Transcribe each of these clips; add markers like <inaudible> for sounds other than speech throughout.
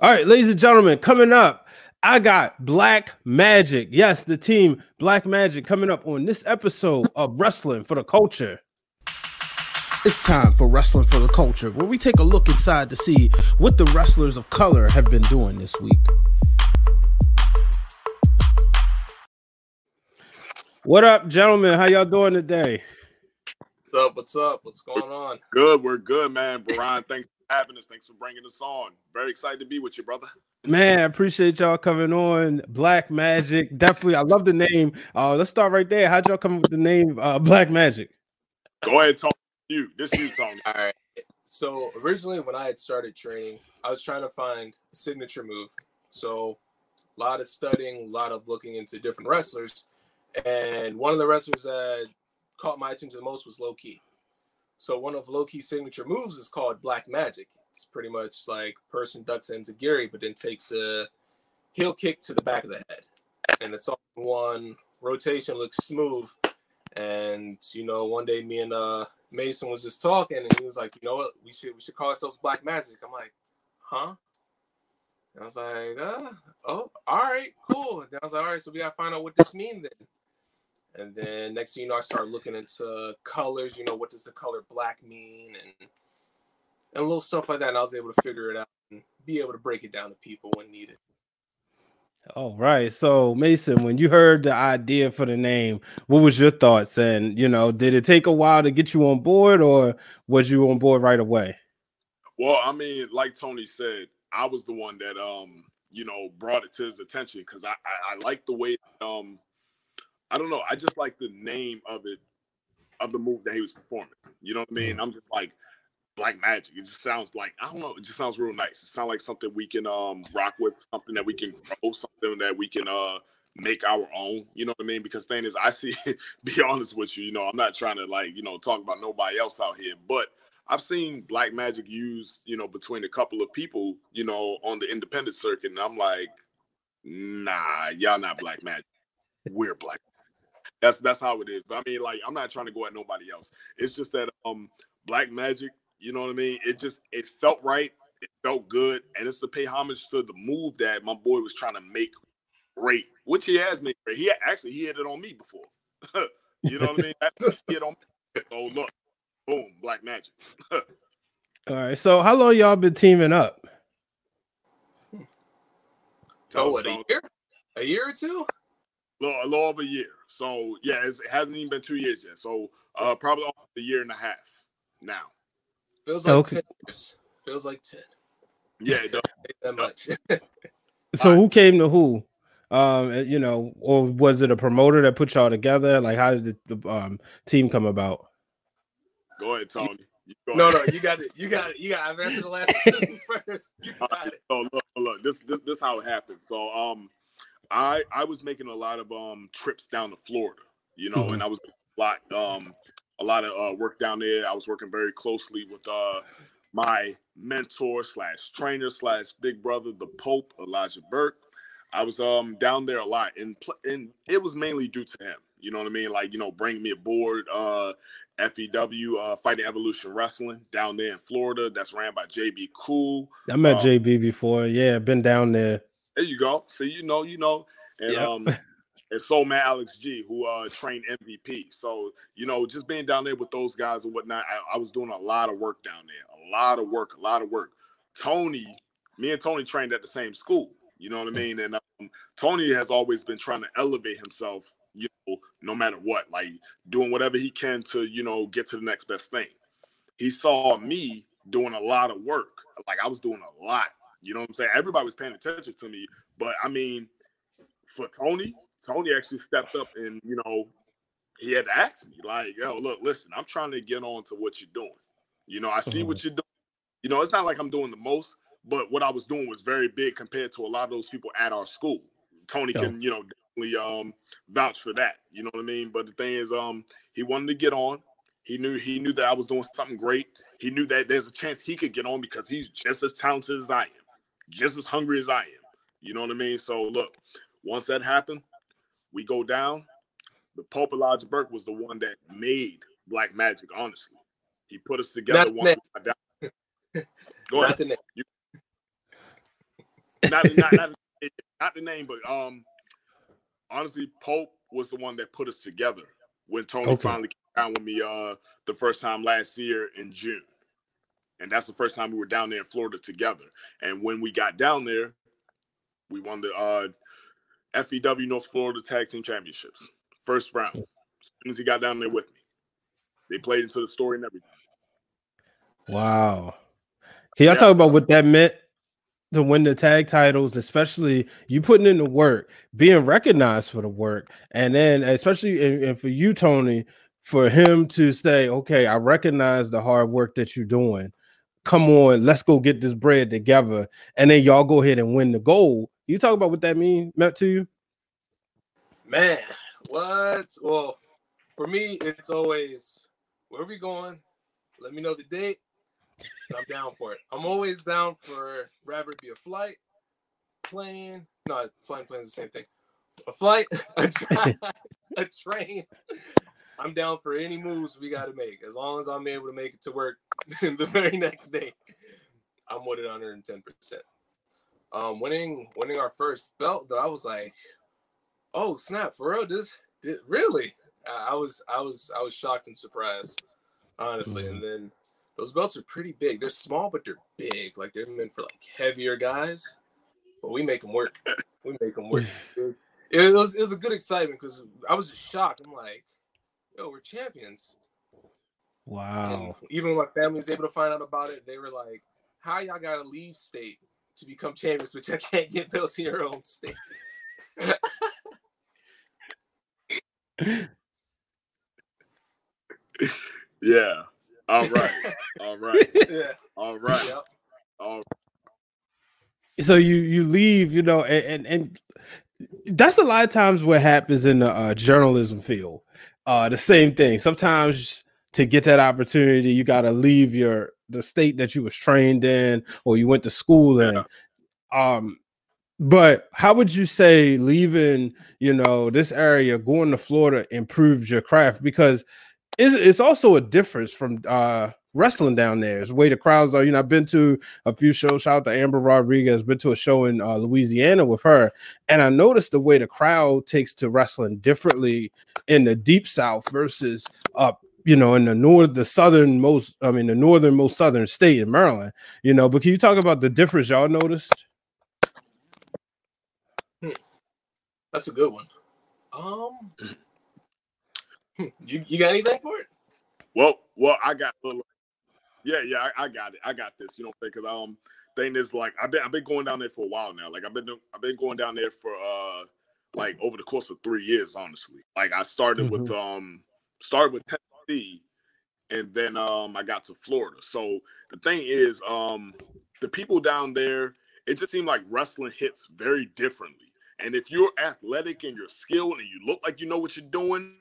All right, ladies and gentlemen, coming up, I got Black Magic. Yes, the team Black Magic coming up on this episode of Wrestling for the Culture. It's time for Wrestling for the Culture, where we take a look inside to see what the wrestlers of color have been doing this week. What up, gentlemen? How y'all doing today? What's up? What's up? What's going on? Good. We're good, man. Brian, thanks for having us. Thanks for bringing us on. Very excited to be with you, brother. Man, I appreciate y'all coming on. Black Magic, definitely. I love the name. Uh, let's start right there. How'd y'all come up with the name uh, Black Magic? Go ahead, talk you. This you, Tony. All right. So originally, when I had started training, I was trying to find a signature move. So a lot of studying, a lot of looking into different wrestlers, and one of the wrestlers that caught my attention the most was Low Ki. So one of Low Ki's signature moves is called Black Magic. It's pretty much like person ducks into Gary, but then takes a heel kick to the back of the head, and it's all one rotation. Looks smooth, and you know, one day me and uh Mason was just talking, and he was like, "You know what? We should we should call ourselves Black Magic." I'm like, "Huh?" And I was like, uh, "Oh, all right, cool." And I was like, "All right, so we gotta find out what this means then." And then next thing you know, I started looking into colors. You know, what does the color black mean, and and little stuff like that. And I was able to figure it out and be able to break it down to people when needed. All right. So Mason, when you heard the idea for the name, what was your thoughts? And you know, did it take a while to get you on board, or was you on board right away? Well, I mean, like Tony said, I was the one that um, you know, brought it to his attention because I, I I like the way um I don't know, I just like the name of it of the move that he was performing. You know what I mean? I'm just like Black Magic. It just sounds like I don't know. It just sounds real nice. It sounds like something we can um rock with, something that we can grow, something that we can uh make our own. You know what I mean? Because thing is, I see. <laughs> be honest with you, you know, I'm not trying to like you know talk about nobody else out here, but I've seen Black Magic used, you know, between a couple of people, you know, on the independent circuit, and I'm like, nah, y'all not Black Magic. We're Black. That's that's how it is. But I mean, like, I'm not trying to go at nobody else. It's just that um Black Magic you know what I mean? It just it felt right. It felt good, and it's to pay homage to the move that my boy was trying to make great, which he has made great. He actually he had it on me before. <laughs> you know what I mean? That's hit on. Me. Oh look, boom, Black Magic. <laughs> All right. So how long y'all been teaming up? oh, what a year? A year or two? A little, a little over a year. So yeah, it hasn't even been two years yet. So uh, probably a year and a half now. Feels like okay. 10 years. Feels like 10. Yeah, it <laughs> that much. <laughs> so who came to who? Um, you know, or was it a promoter that put y'all together? Like, how did the um, team come about? Go ahead, Tony. Go no, ahead. no, you got it. You got it. You got. It. I've answered the last <laughs> question first. You got it. So look, look, this, this, this how it happened. So, um, I, I was making a lot of um trips down to Florida, you know, mm-hmm. and I was a lot um a lot of uh, work down there. I was working very closely with uh, my mentor slash trainer slash big brother, the Pope Elijah Burke. I was um down there a lot, and and it was mainly due to him. You know what I mean? Like you know, bring me aboard uh, FEW uh, Fighting Evolution Wrestling down there in Florida. That's ran by JB Cool. I met um, JB before. Yeah, been down there. There you go. See, you know, you know, and yep. um and Soul Man Alex G, who uh, trained MVP. So, you know, just being down there with those guys and whatnot, I, I, was doing a lot of work down there. A lot of work, a lot of work. Tony, me and Tony trained at the same school. You know what I mm. mean? And um, Tony has always been trying to elevate himself, you know, no matter what, like doing whatever he can to, you know, get to the next best thing. He saw me doing a lot of work. Like I was doing a lot. You know what I'm saying? Everybody was paying attention to me. But I mean, for Tony, Tony actually stepped up and you know he had to ask me like, "Yo, look, listen, I'm trying to get on to what you're doing. You know, I see mm-hmm. what you're doing. You know, it's not like I'm doing the most, but what I was doing was very big compared to a lot of those people at our school. Tony yeah. can, you know, definitely um vouch for that. You know what I mean? But the thing is, um, he wanted to get on. He knew he knew that I was doing something great. He knew that there's a chance he could get on because he's just as talented as I am, just as hungry as I am. You know what I mean? So look, once that happened, we go down. The Pope Elijah Burke was the one that made Black Magic, honestly. He put us together not got. <laughs> Go not ahead. You, not, not, not, not the name, but um honestly, Pope was the one that put us together when Tony okay. finally came down with me uh the first time last year in June. And that's the first time we were down there in Florida together. And when we got down there, we won the uh FEW North Florida Tag Team Championships. First round. As soon as he got down there with me. They played into the story and everything. Wow. Can y'all yeah. talk about what that meant to win the tag titles, especially you putting in the work, being recognized for the work, and then especially and, and for you, Tony, for him to say, "Okay, I recognize the hard work that you're doing. Come on, let's go get this bread together," and then y'all go ahead and win the gold. You talk about what that mean meant to you, man. What? Well, for me, it's always where we going. Let me know the date. I'm down for it. I'm always down for rather it be a flight, plane. No, flying plane is the same thing. A flight, <laughs> a, <laughs> a train. I'm down for any moves we got to make. As long as I'm able to make it to work <laughs> the very next day, I'm with it 110 percent. Um, winning winning our first belt though, I was like, oh snap, for real? This, this really? I was I was I was shocked and surprised, honestly. Mm-hmm. And then those belts are pretty big. They're small, but they're big. Like they're meant for like heavier guys. But we make them work. We make them work. <laughs> it, was, it was it was a good excitement because I was just shocked. I'm like, yo, we're champions. Wow. And even when my family's able to find out about it, they were like, "How y'all gotta leave state to become champions, but you can't get those in your own state?" <laughs> yeah. All right. All right. <laughs> yeah. All right. Yep. All right. So you you leave, you know, and, and, and that's a lot of times what happens in the uh, journalism field. Uh, the same thing. Sometimes to get that opportunity, you got to leave your the state that you was trained in or you went to school in. Yeah. Um, but how would you say leaving, you know, this area, going to Florida improved your craft? Because it's, it's also a difference from uh wrestling down there. It's the way the crowds are. You know, I've been to a few shows. Shout out to Amber Rodriguez. Been to a show in uh, Louisiana with her, and I noticed the way the crowd takes to wrestling differently in the deep South versus up. You know, in the north, the southern most, I mean, the northern most southern state in Maryland. You know, but can you talk about the difference y'all noticed? That's a good one. Um, you, you got anything for it? Well, well, I got a little. Yeah, yeah, I, I got it. I got this. You know, because um, thing is like I've been I've been going down there for a while now. Like I've been I've been going down there for uh like over the course of three years, honestly. Like I started mm-hmm. with um started with Tennessee, and then um I got to Florida. So the thing is, um, the people down there, it just seemed like wrestling hits very differently. And if you're athletic and you're skilled and you look like you know what you're doing,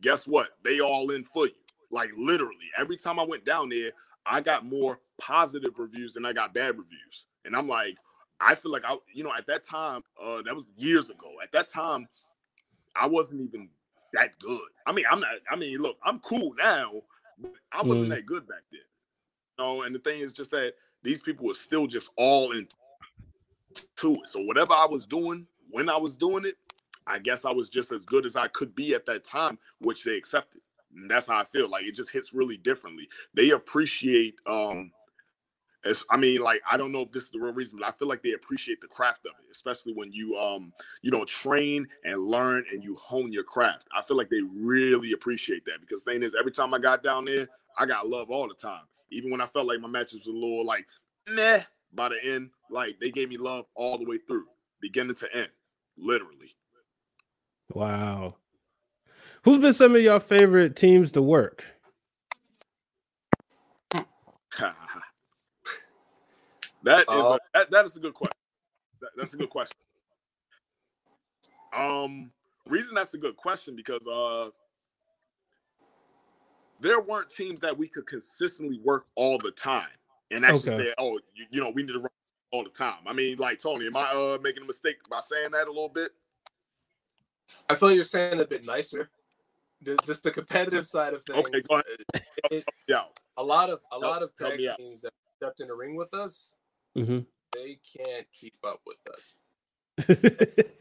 guess what? They all in for you. Like literally, every time I went down there, I got more positive reviews than I got bad reviews. And I'm like, I feel like I, you know, at that time, uh, that was years ago. At that time, I wasn't even that good. I mean, I'm not, I mean, look, I'm cool now, but I wasn't mm. that good back then. You know, and the thing is just that these people were still just all into it. So whatever I was doing when I was doing it, I guess I was just as good as I could be at that time, which they accepted. And that's how I feel. Like it just hits really differently. They appreciate um as I mean, like I don't know if this is the real reason, but I feel like they appreciate the craft of it, especially when you um you know train and learn and you hone your craft. I feel like they really appreciate that because thing is, every time I got down there, I got love all the time. Even when I felt like my matches were a little like meh, by the end, like they gave me love all the way through, beginning to end, literally. Wow. Who's been some of your favorite teams to work? <laughs> That is uh, a, that, that is a good question. That, that's a good question. Um, reason that's a good question because uh, there weren't teams that we could consistently work all the time and actually okay. say, "Oh, you, you, know, we need to run all the time." I mean, like Tony, am I uh, making a mistake by saying that a little bit? I feel like you're saying a bit nicer. Just the competitive side of things. Okay, go ahead. It, yeah. A lot of a lot of tag teams that stepped in the ring with us, mm-hmm. they can't keep up with us. <laughs>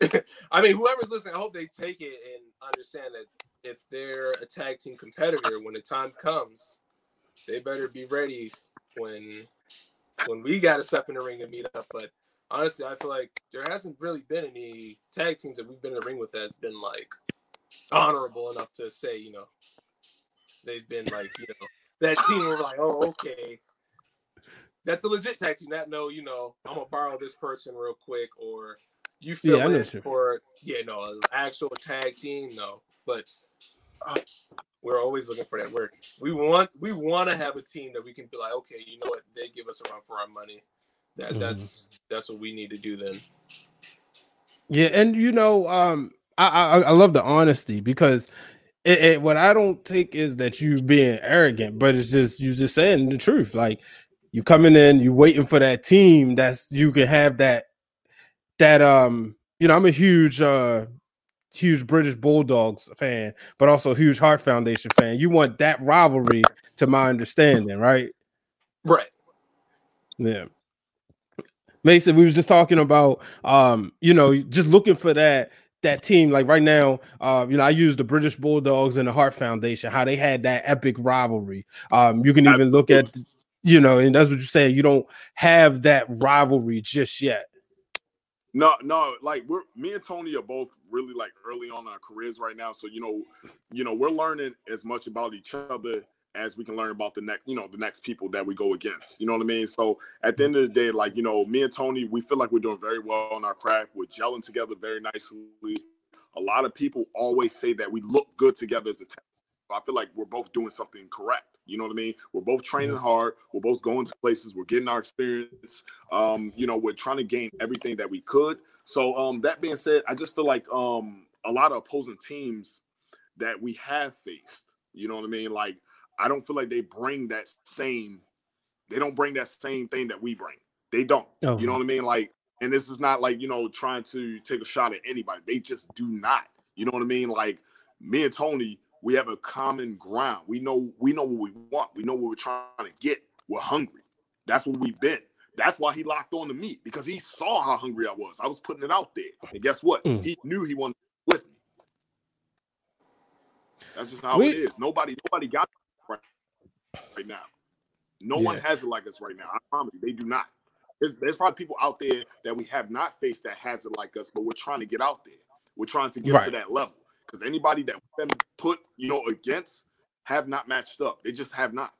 <laughs> I mean, whoever's listening, I hope they take it and understand that if they're a tag team competitor, when the time comes, they better be ready when when we got to step in the ring and meet up. But honestly, I feel like there hasn't really been any tag teams that we've been in the ring with that's been like honorable enough to say, you know, they've been like, you know, that team were like, oh, okay, that's a legit tag team. Not no, you know, I'm gonna borrow this person real quick, or you feel yeah, it for yeah, no, an actual tag team, no. But uh, we're always looking for that. We're we want we want to have a team that we can be like, okay, you know what, they give us a run for our money. That mm-hmm. that's that's what we need to do then. Yeah, and you know, um, I I, I love the honesty because it, it, what I don't think is that you being arrogant, but it's just you just saying the truth. Like you coming in, you waiting for that team that's you can have that that um you know I'm a huge uh huge British Bulldogs fan, but also a huge Heart Foundation fan. You want that rivalry, to my understanding, right? Right. Yeah. Mason, we was just talking about um, you know, just looking for that that team. Like right now, uh, you know, I use the British Bulldogs and the Heart Foundation, how they had that epic rivalry. Um, you can even look at you know, and that's what you're saying. You don't have that rivalry just yet. No, no, like we're me and Tony are both really like early on our careers right now. So you know, you know, we're learning as much about each other as we can learn about the next, you know, the next people that we go against. You know what I mean? So at the end of the day, like, you know, me and Tony, we feel like we're doing very well on our craft. We're gelling together very nicely. A lot of people always say that we look good together as a team. I feel like we're both doing something correct. You know what I mean? We're both training hard. We're both going to places. We're getting our experience. Um, you know, we're trying to gain everything that we could. So um, that being said, I just feel like um, a lot of opposing teams that we have faced. You know what I mean? Like I don't feel like they bring that same. They don't bring that same thing that we bring. They don't. Oh. You know what I mean? Like, and this is not like you know trying to take a shot at anybody. They just do not. You know what I mean? Like me and Tony, we have a common ground. We know we know what we want. We know what we're trying to get. We're hungry. That's what we've been. That's why he locked on to me because he saw how hungry I was. I was putting it out there, and guess what? Mm. He knew he wanted with me. That's just how we, it is. Nobody, nobody got right, now. No yeah. one has it like us right now. I promise you, they do not. There's, there's, probably people out there that we have not faced that has it like us, but we're trying to get out there. We're trying to get right. to that level because anybody that we been put, you know, against have not matched up. They just have not.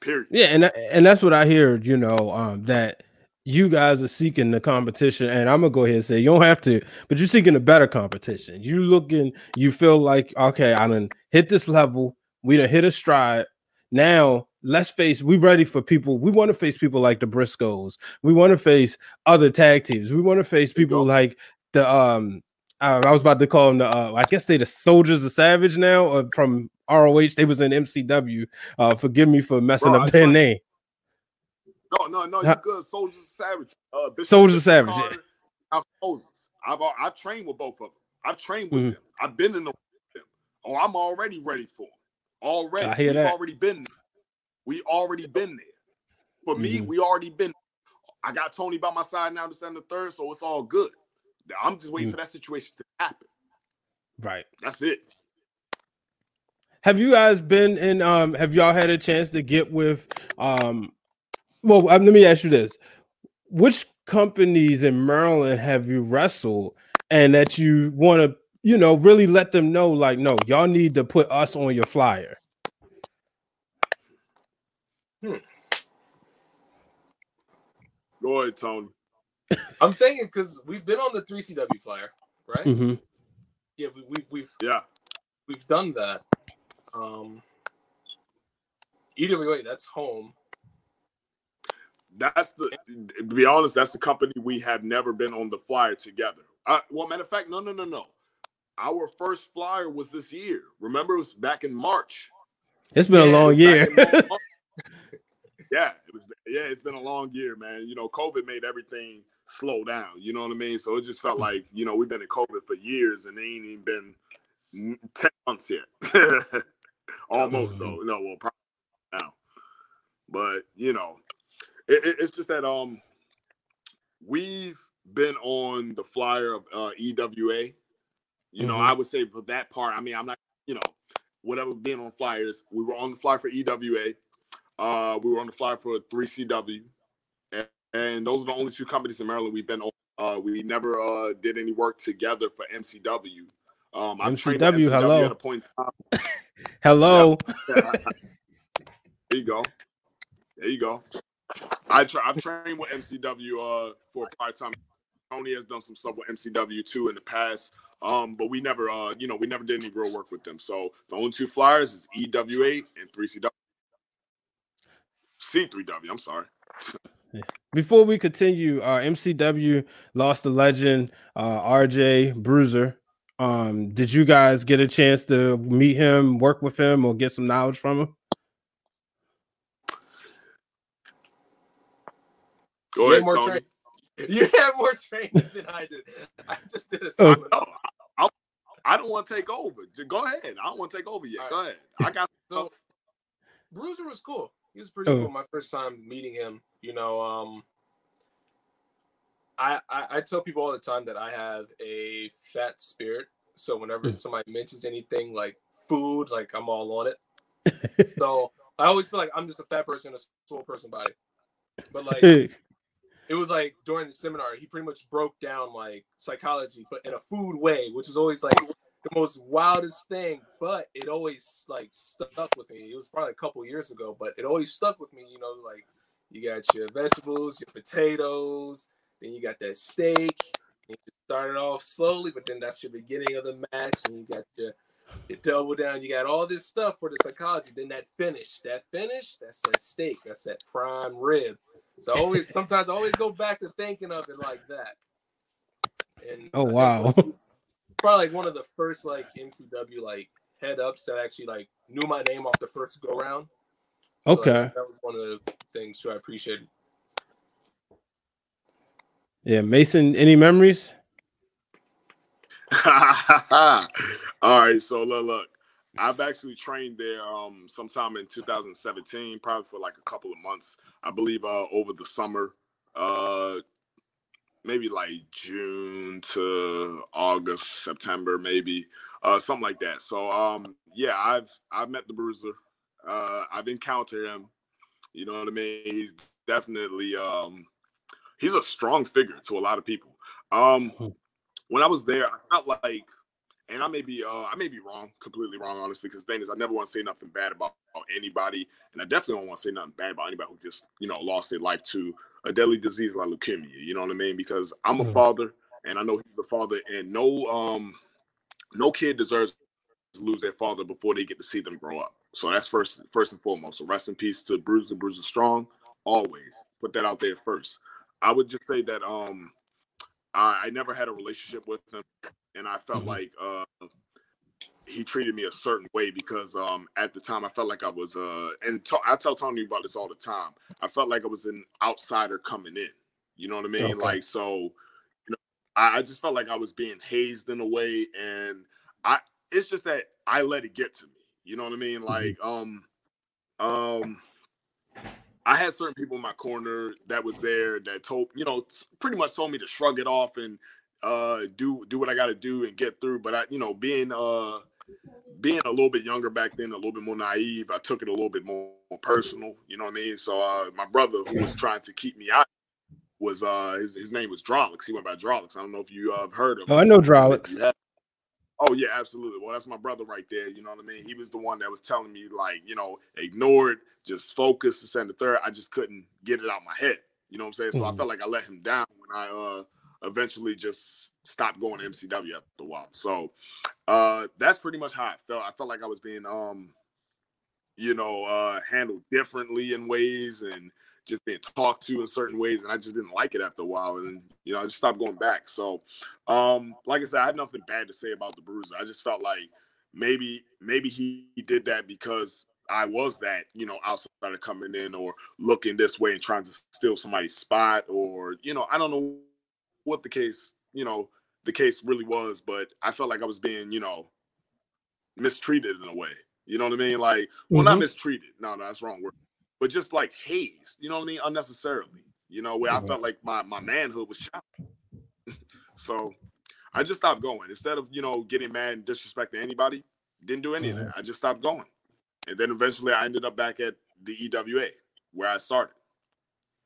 Period. Yeah, and and that's what I hear. You know, um, that you guys are seeking the competition, and I'm gonna go ahead and say you don't have to, but you're seeking a better competition. You looking, you feel like okay, I done hit this level. We done hit a stride. Now let's face. We ready for people. We want to face people like the Briscoes. We want to face other tag teams. We want to face people like the um uh, I was about to call them the. Uh, I guess they the Soldiers of Savage now uh, from ROH. They was in MCW. Uh, forgive me for messing Bro, up their name. No, no, no. You're good. Soldiers of Savage. Uh, Soldiers of Savage. Yeah. Moses. I've I've trained with both of them. I've trained with mm-hmm. them. I've been in the them. Oh, I'm already ready for them. Already, I hear we've that. already been there. We already been there. For mm-hmm. me, we already been. I got Tony by my side now, December third, so it's all good. I'm just waiting mm. for that situation to happen. Right. That's it. Have you guys been in um have y'all had a chance to get with um well um, let me ask you this. Which companies in Maryland have you wrestled and that you want to, you know, really let them know like no, y'all need to put us on your flyer? Hmm. Go ahead, Tony. I'm thinking because we've been on the three CW flyer, right? Mm-hmm. Yeah, we, we, we've yeah we've done that. Um, EWA, that's home. That's the to be honest, that's the company we have never been on the flyer together. Uh, well, matter of fact, no, no, no, no. Our first flyer was this year. Remember, it was back in March. It's been yeah, a long year. <laughs> <laughs> yeah, it was. Yeah, it's been a long year, man. You know, COVID made everything slow down. You know what I mean? So it just felt like you know we've been in COVID for years, and they ain't even been ten months yet. <laughs> Almost though. No, well, probably now. But you know, it, it, it's just that um, we've been on the flyer of uh, EWA. You know, mm-hmm. I would say for that part. I mean, I'm not. You know, whatever being on flyers, we were on the flyer for EWA. Uh, we were on the flyer for 3CW, and, and those are the only two companies in Maryland we've been on. Uh, we never uh, did any work together for MCW. Um, MCW, MCW, hello. At a point <laughs> hello. there you go. There you go. I try. I've trained with MCW uh, for a part time. Tony has done some stuff with MCW too in the past. Um, but we never, uh, you know, we never did any real work with them. So the only two flyers is EWA and 3CW. C3W. I'm sorry. Before we continue, uh, MCW lost the legend, uh, RJ Bruiser. Um, did you guys get a chance to meet him, work with him, or get some knowledge from him? Go ahead, Tony. Tra- <laughs> you have more training than I did. <laughs> I just did a oh, no, I, I, don't want to take over. Just Go ahead. I don't want to take over yet. Right. Go ahead. I got <laughs> so. Bruiser was cool. He was pretty oh. cool. My first time meeting him, you know, um, I, I, I tell people all the time that I have a fat spirit. So whenever mm. somebody mentions anything like food, like I'm all on it. so I always feel like I'm just a fat person in a small person body. But like it was like during the seminar, he pretty much broke down like psychology, but in a food way, which was always like the most wildest thing. But it always like stuck with me. It was probably a couple years ago, but it always stuck with me. You know, like you got your vegetables, your potatoes, then you got that steak. You started off slowly, but then that's your beginning of the match, and you got your you double down. You got all this stuff for the psychology. Then that finish, that finish, that's that steak, that's that prime rib. So I always, sometimes I always go back to thinking of it like that. And oh wow, probably like one of the first like MCW like head ups that actually like knew my name off the first go round. So, okay, like, that was one of the things too I appreciated. Yeah, Mason, any memories? <laughs> All right, so look, look, I've actually trained there um sometime in 2017, probably for like a couple of months. I believe uh over the summer, uh maybe like June to August, September, maybe uh something like that. So um yeah, I've I've met the bruiser. Uh I've encountered him. You know what I mean? He's definitely um he's a strong figure to a lot of people. Um hmm. when I was there, I felt like and I may be uh, I may be wrong, completely wrong, honestly. Because the thing is, I never want to say nothing bad about, anybody, and I definitely don't want to say nothing bad about anybody who just you know lost their life to a deadly disease like leukemia. You know what I mean? Because I'm a mm-hmm. father, and I know he's a father, and no um no kid deserves to lose their father before they get to see them grow up. So that's first first and foremost. So rest in peace to Bruiser, Bruiser Strong. Always put that out there first. I would just say that um I, I never had a relationship with him and I felt mm-hmm. like uh, he treated me a certain way because um, at the time I felt like I was uh, and I tell Tony about this all the time. I felt like I was an outsider coming in. You know what I mean? Okay. Like so, you know, I, I just felt like I was being hazed in a way, and I it's just that I let it get to me. You know what I mean? Mm-hmm. Like um um. I had certain people in my corner that was there that told, you know, pretty much told me to shrug it off and uh, do do what I got to do and get through. But I, you know, being uh, being a little bit younger back then, a little bit more naive, I took it a little bit more, more personal. You know what I mean? So uh, my brother, who was trying to keep me out, was uh, his his name was Drolix. He went by Drolix. I don't know if you uh, have heard of. Oh, I know Drolix. Oh yeah, absolutely. Well, that's my brother right there. You know what I mean? He was the one that was telling me like, you know, ignore it, just focus, and send the third. I just couldn't get it out my head. You know what I'm saying? So mm-hmm. I felt like I let him down when I uh eventually just stopped going to MCW after a while. So uh, that's pretty much how I felt. I felt like I was being um, you know, uh, handled differently in ways, and just being talked to in certain ways, and I just didn't like it after a while, and you know, I just stopped going back. So, um, like I said, I had nothing bad to say about the Bruiser. I just felt like maybe maybe he, did that because I was that, you know, outsider coming in or looking this way and trying to steal somebody's spot, or you know, I don't know what the case, you know, the case really was, but I felt like I was being, you know, mistreated in a way. You know what I mean? Like, well, mm-hmm. not mistreated. No, no, that's wrong word. But just like hazed. You know what I mean? Unnecessarily. You know, where mm-hmm. I felt like my my manhood was shot. <laughs> so I just stopped going. Instead of you know getting mad and disrespecting anybody, didn't do any mm-hmm. of that. I just stopped going. And then eventually I ended up back at the EWA where I started.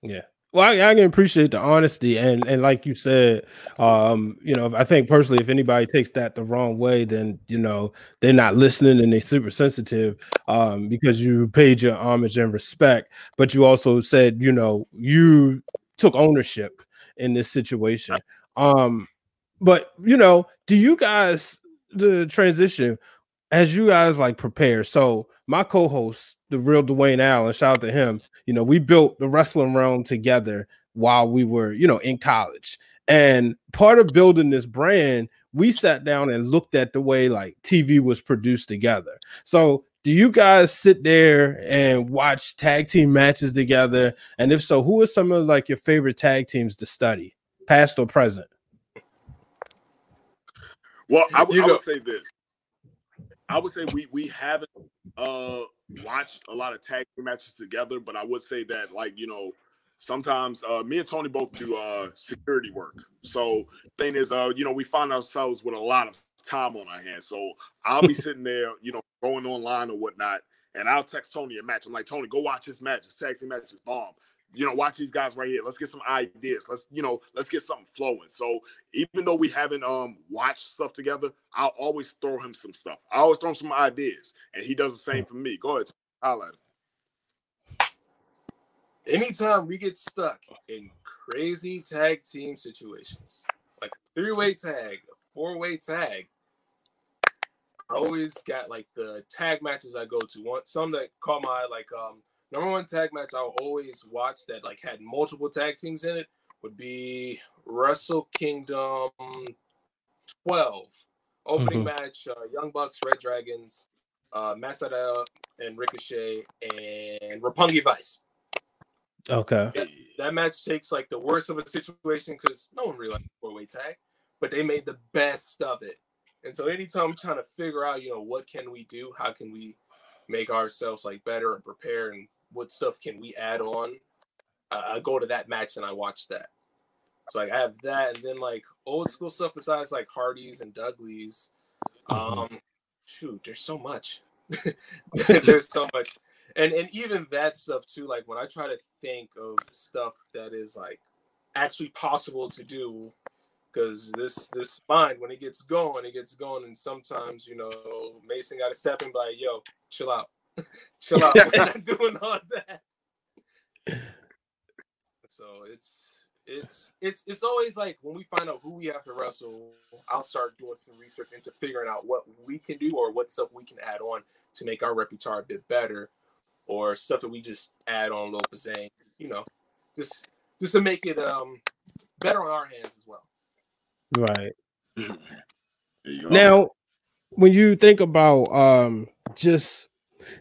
Yeah. Well, I, I, can appreciate the honesty and and like you said, um, you know, I think personally, if anybody takes that the wrong way, then you know they're not listening and they're super sensitive, um, because you paid your homage and respect, but you also said, you know, you took ownership in this situation. Um, but you know, do you guys the transition as you guys like prepare? So my co-host, the real Dwayne Allen, shout out to him. You know, we built the Wrestling Wrealm together while we were, you know, in college. And part of building this brand, we sat down and looked at the way like TV was produced together. So, do you guys sit there and watch tag team matches together? And if so, who are some of like your favorite tag teams to study, past or present? Well, I, w- I would say this. I would say we we haven't uh watched a lot of tag team matches together, but I would say that like you know sometimes uh me and Tony both do uh security work. So thing is uh you know we find ourselves with a lot of time on our hands. So I'll be <laughs> sitting there you know going online or whatnot, and I'll text Tony a match. I'm like Tony, go watch this match. This tag team match is bomb you know, watch these guys right here. Let's get some ideas. Let's, you know, let's get something flowing. So even though we haven't um watched stuff together, I'll always throw him some stuff. I always throw him some ideas, and he does the same for me. Go ahead, highlight. Anytime we get stuck in crazy tag team situations, like three-way tag, four-way tag, I always got like the tag matches I go to. One some that caught my eye, like um number one tag match I'll always watch that like had multiple tag teams in it would be Wrestle Kingdom 12 opening mm-hmm. match uh, Young Bucks Red Dragons uh Matt Sydal and Ricochet and Roppongi Vice. Okay. That, that match takes like the worst of a situation because no one really liked four way tag, but they made the best of it. And so anytime I'm trying to figure out, you know, what can we do? How can we make ourselves like better and prepare and what stuff can we add on? Uh, I go to that match and I watch that. So like I have that, and then like old school stuff besides like Hardy's and Dudley's. Mm-hmm. Um, shoot, there's so much. <laughs> there's so much, and and even that stuff too. Like when I try to think of stuff that is like actually possible to do, because this this mind when it gets going, it gets going, and sometimes you know Mason got to step in, by yo, chill out. Chill out. We're not <laughs> doing all that. So it's it's it's it's always like when we find out who we have to wrestle, I'll start doing some research into figuring out what we can do or what stuff we can add on to make our repertoire a bit better, or stuff that we just add on a little saying, you know, just just to make it um better on our hands as well. Right. <clears throat> Now, when you think about um just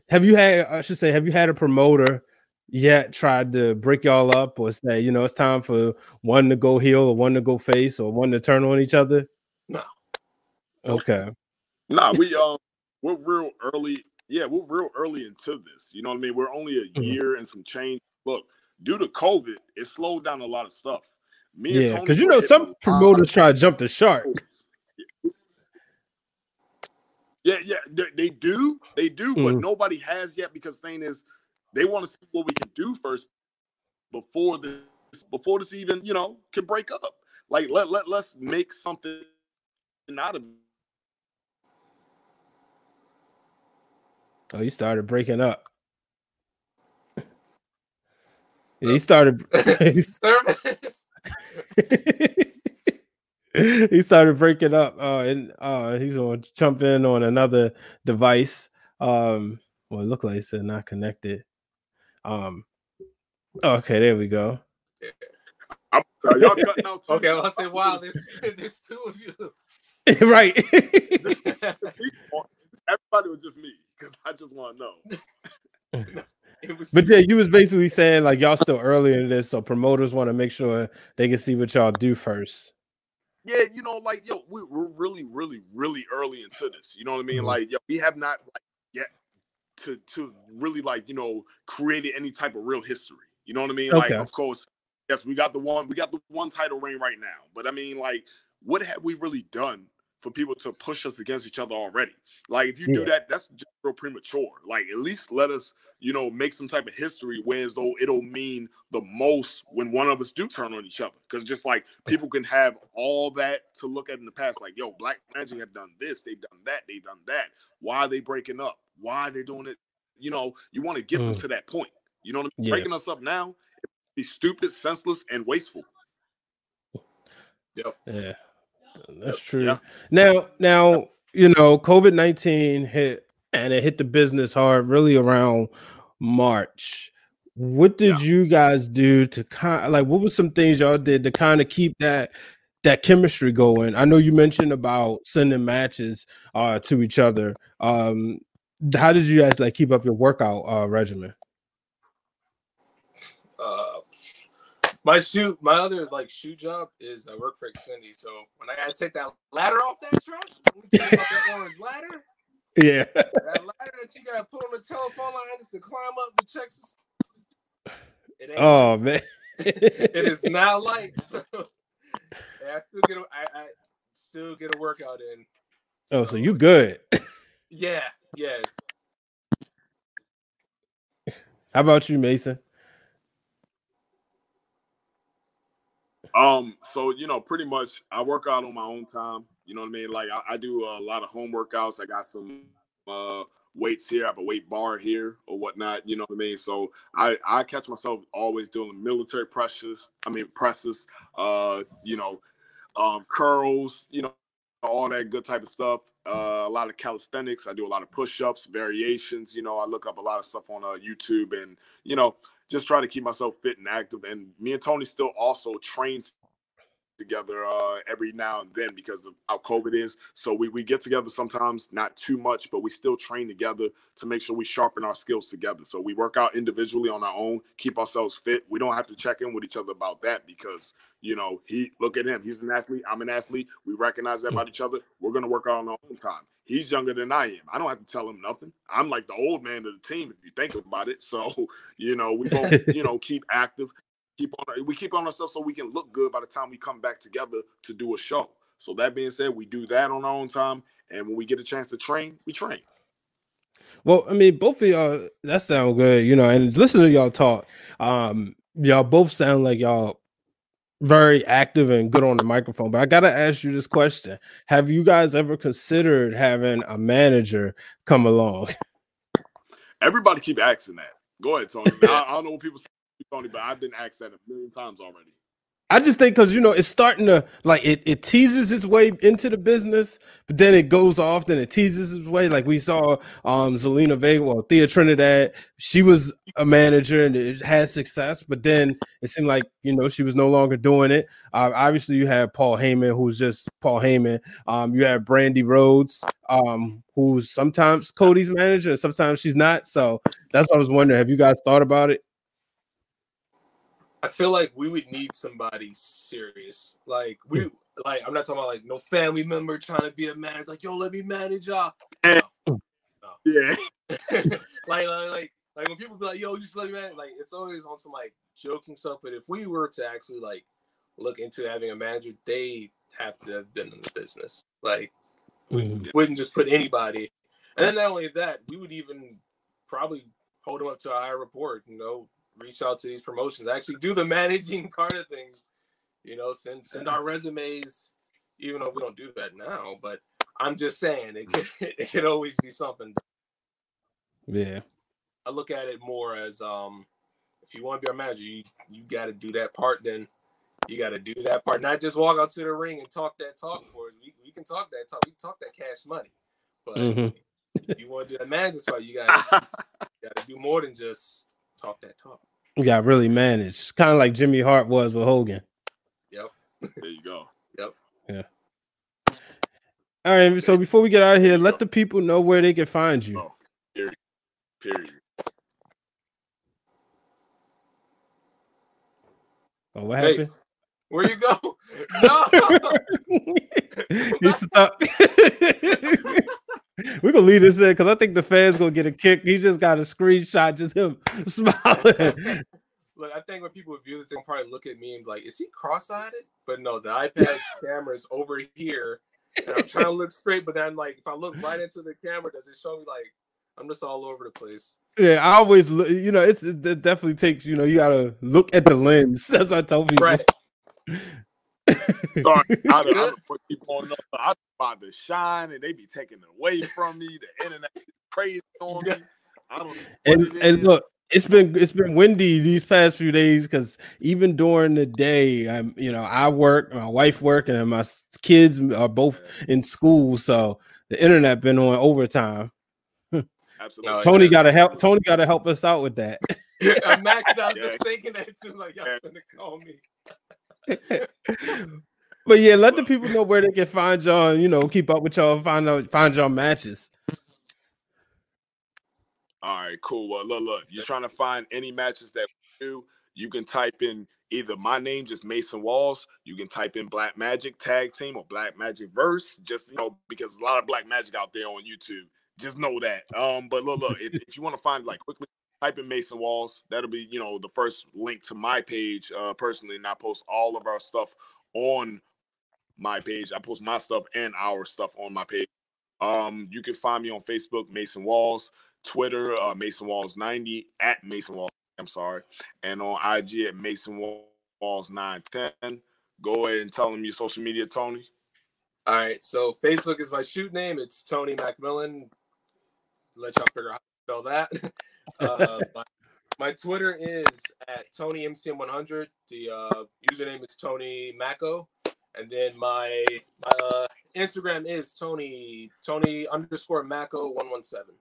have you had I should say, have you had a promoter yet tried to break y'all up or say, you know, it's time for one to go heel or one to go face or one to turn on each other? No. Okay. Nah, we um we're real early. Yeah, we're real early into this. You know what I mean? We're only a mm-hmm. year and some change. Look, due to COVID, it slowed down a lot of stuff. Me yeah, because you know some promoters try to jump the shark. <laughs> Yeah, yeah, they, they do, they do, mm. but nobody has yet because thing is, they want to see what we can do first before this before this even you know can break up. Like let let let's make something out of. Oh, he started breaking up. Yeah, he started. <laughs> Service. <laughs> <laughs> he started breaking up uh and uh he's gonna jump in on another device um well it looked like he said not connected um Okay, there we go. <laughs> I'm, are y'all cutting out too? Okay, well, I said, wow, there's <laughs> there's two of you. right. Everybody was just me because I just want to know. It was but yeah, you was basically saying like y'all still early in this, so promoters want to make sure they can see what y'all do first. Yeah, you know, like yo, we, we're really, really, really early into this. You know what I mean? Mhm. Like, yo, we have not like yet to to really like you know created any type of real history. You know what I mean? Like, of course, yes, we got the one, we got the one title reign right now. But I mean, like, what have we really done for people to push us against each other already? Like, if you do that, that's just real premature. Like, at least let us, you know, make some type of history where as though it'll mean the most when one of us do turn on each other. Because just like people can have all that to look at in the past, like, yo, Black Magic have done this, they've done that, they've done that. Why are they breaking up? Why are they doing it? You know, you want to get them Mm. to that point. You know what I mean? Yeah. Breaking us up now, be stupid, senseless, and wasteful. Yep. Yeah, that's true. Yeah. Now, now you know, COVID nineteen hit, and it hit the business hard, really around March. What did you guys do to kind like? What was some things y'all did to kind of keep that that chemistry going? I know you mentioned about sending matches uh to each other. Um, how did you guys like keep up your workout uh regimen? uh, my shoot, my other like shoot job is I work for Xfinity. So when I gotta take that ladder off that truck, when we talk about that orange ladder, <laughs> Yeah, that ladder that you gotta put on the telephone line is to climb up the Texas. It ain't. oh man, <laughs> it is not light. <laughs> So yeah, I still get a, I, I still get a workout in. Oh, so you good? Yeah, yeah. How about you, Mason? Um, so you know, pretty much I work out on my own time. You know what I mean? Like I, I do a lot of home workouts. I got some uh weights here, I have a weight bar here or whatnot, you know what I mean? So I I catch myself always doing military presses, I mean presses, uh, you know, um curls, you know, all that good type of stuff. Uh, a lot of calisthenics. I do a lot of push-ups, variations. You know, I look up a lot of stuff on uh, YouTube, and you know, just try to keep myself fit and active. And me and Tony still also train together uh, every now and then because of how COVID is. So we, we get together sometimes, not too much, but we still train together to make sure we sharpen our skills together. So we work out individually on our own, keep ourselves fit. We don't have to check in with each other about that because you know he look at him. He's an athlete. I'm an athlete. We recognize that about each other. We're gonna work out on our own time. He's younger than I am. I don't have to tell him nothing. I'm like the old man of the team if you think about it. So <laughs> you know we both <laughs> you know keep active keep on we keep on ourselves so we can look good by the time we come back together to do a show. So that being said, we do that on our own time, and when we get a chance to train, we train. Well, I mean, both of y'all that sound good, you know, and listen to y'all talk. Um, y'all both sound like y'all very active and good on the microphone. But I gotta ask you this question: Have you guys ever considered having a manager come along? Everybody keep asking that. Go ahead, Tony. I, I don't know what people say, <laughs> Tony, but I've been asked that a million times already. I just think because you know it's starting to like it, it teases its way into the business, but then it goes off, then it teases its way. Like we saw um Zelina Vega or Thea Trinidad, she was a manager and it had success, but then it seemed like you know she was no longer doing it. Uh, obviously, you have Paul Heyman, who's just Paul Heyman. Um, you have Brandi Rhodes, um, who's sometimes Cody's manager, and sometimes she's not. So that's what I was wondering. Have you guys thought about it? I feel like we would need somebody serious. Like we hmm. like I'm not talking about like no family member trying to be a manager, like, yo, let me manage y'all. Eh. No, <laughs> Yeah. <laughs> like, like like like when people be like, yo, you just let me manage, like it's always on some like joking stuff. But if we were to actually like look into having a manager, they have to have been in the business. Like we hmm. wouldn't just put anybody. And then not only that, we would even probably hold them up to a higher report, you know, reach out to these promotions, actually do the managing <laughs> part of things, you know, send send our resumes, even though we don't do that now. But I'm just saying it could, <laughs> it could always be something. Yeah. I look at it more as um if you want to be our manager, you, you gotta do that part, then you gotta do that part. Not just walk out to the ring and talk that talk for us. We, we can talk that talk, we can talk that cash money. But Mhm. if you want to do that manager spot, you you <laughs> gotta do more than just talk that talk. You got really managed, kind of like Jimmy Hart was with Hogan. Yep. There you go. Yep. Yeah. All right. So before we get out of here, let the people know where they can find you. Oh, period. Period. Oh, what happened? Mace, where you go? <laughs> no. <laughs> you stuck. <laughs> <laughs> We're gonna leave this in because I think the fans gonna get a kick. He just got a screenshot, just him <laughs> smiling. <laughs> Look, I think when people view this, they'll probably look at me and be like, "Is he cross-eyed?" But no, the iPad's camera is over here, and I'm trying to look straight. But then, like, if I look right into the camera, does it show me like I'm just all over the place? Yeah, I always look. You know, it's it definitely takes. You know, you gotta look at the lens. That's what I told people. Right. Sorry, I, don't I, I keep on. I about to shine, and they be taking it away from me. The internet is crazy <laughs> on me. I don't. And and look, it's been it's been windy these past few days because even during the day, I'm you know I work, my wife work, and my kids are both in school, so the internet been on overtime. Absolutely. Tony yeah. got to help. Tony got to help us out with that. <laughs> Max, I was yeah. just thinking that too. Like y'all yeah. gonna call me. <laughs> but yeah, let the people know where they can find y'all. You know, keep up with y'all. Find out, find y'all matches. All right, cool. Well, look, look. You're trying to find any matches that we do. You can type in either my name, just Mason Walls. You can type in Black Magic Tag Team or Black Magic Verse. Just you know, because a lot of Black Magic out there on YouTube. Just know that. Um, but look, look. if, if you want to find like quickly type in Mason Walls. That'll be, you know, the first link to my page uh, personally. And I post all of our stuff on my page. I post my stuff and our stuff on my page. Um, you can find me on Facebook, Mason Walls, Twitter, uh, Mason Walls 90 at Mason Walls. I'm sorry, and on IG at Mason Walls 910. Go ahead and tell them your social media, Tony. All right, so Facebook is my shoot name. It's Tony Macmillan. Let y'all figure out how to spell that. <laughs> Uh, my, my, Twitter is at TonyMCM100. The uh, username is Tony Macko. And then my, my uh, Instagram is Tony Tony underscore Macko one one seven.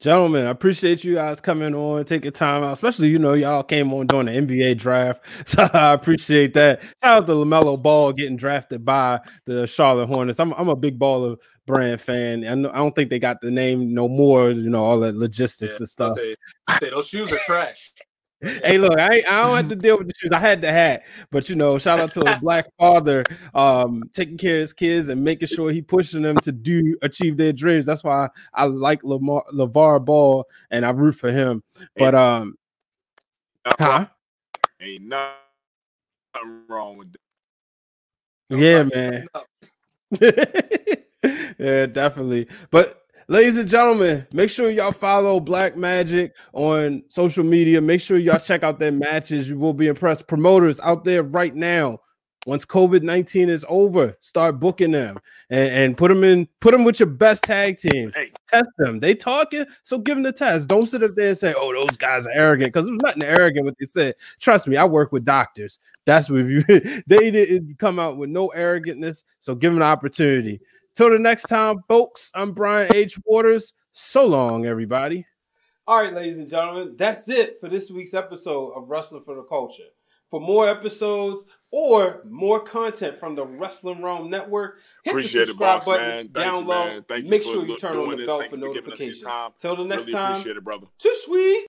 Gentlemen, I appreciate you guys coming on, taking time out, especially you know y'all came on during the NBA draft, <laughs> so I appreciate that. Shout out to LaMelo Ball getting drafted by the Charlotte Hornets. I'm I'm a big baller brand fan. I, I don't think they got the name no more. You know all the logistics yeah, and stuff. Say, say those shoes are trash. Hey, look, I, I don't have to deal with the shoes. I had the hat, but you know, shout out to a black <laughs> father um, taking care of his kids and making sure he pushing them to do achieve their dreams. That's why I like Lamar LaVar Ball and I root for him. But um, huh? Ain't nothing wrong with that. Yeah, man. <laughs> yeah, definitely. But ladies and gentlemen, make sure y'all follow Black Magic on social media. Make sure y'all check out their matches. You will be impressed. Promoters out there right now. Once COVID 19 is over, start booking them and, and, put them in, put them with your best tag teams. Hey. Test them. They talking, so give them the test. Don't sit up there and say, oh, those guys are arrogant because there's nothing arrogant what they said. Trust me, I work with doctors. That's what you <laughs> they didn't come out with no arrogantness. So give them an opportunity. Till the next time, folks, I'm Brian H. Waters. So long, everybody. All right, ladies and gentlemen, that's it for this week's episode of Wrestling for the Culture. For more episodes or more content from the Wrestling Wrealm Network, hit Appreciate the subscribe it, button man. down low. Make sure you turn on the bell for notifications. Till the next really time, appreciate it, brother. Too sweet.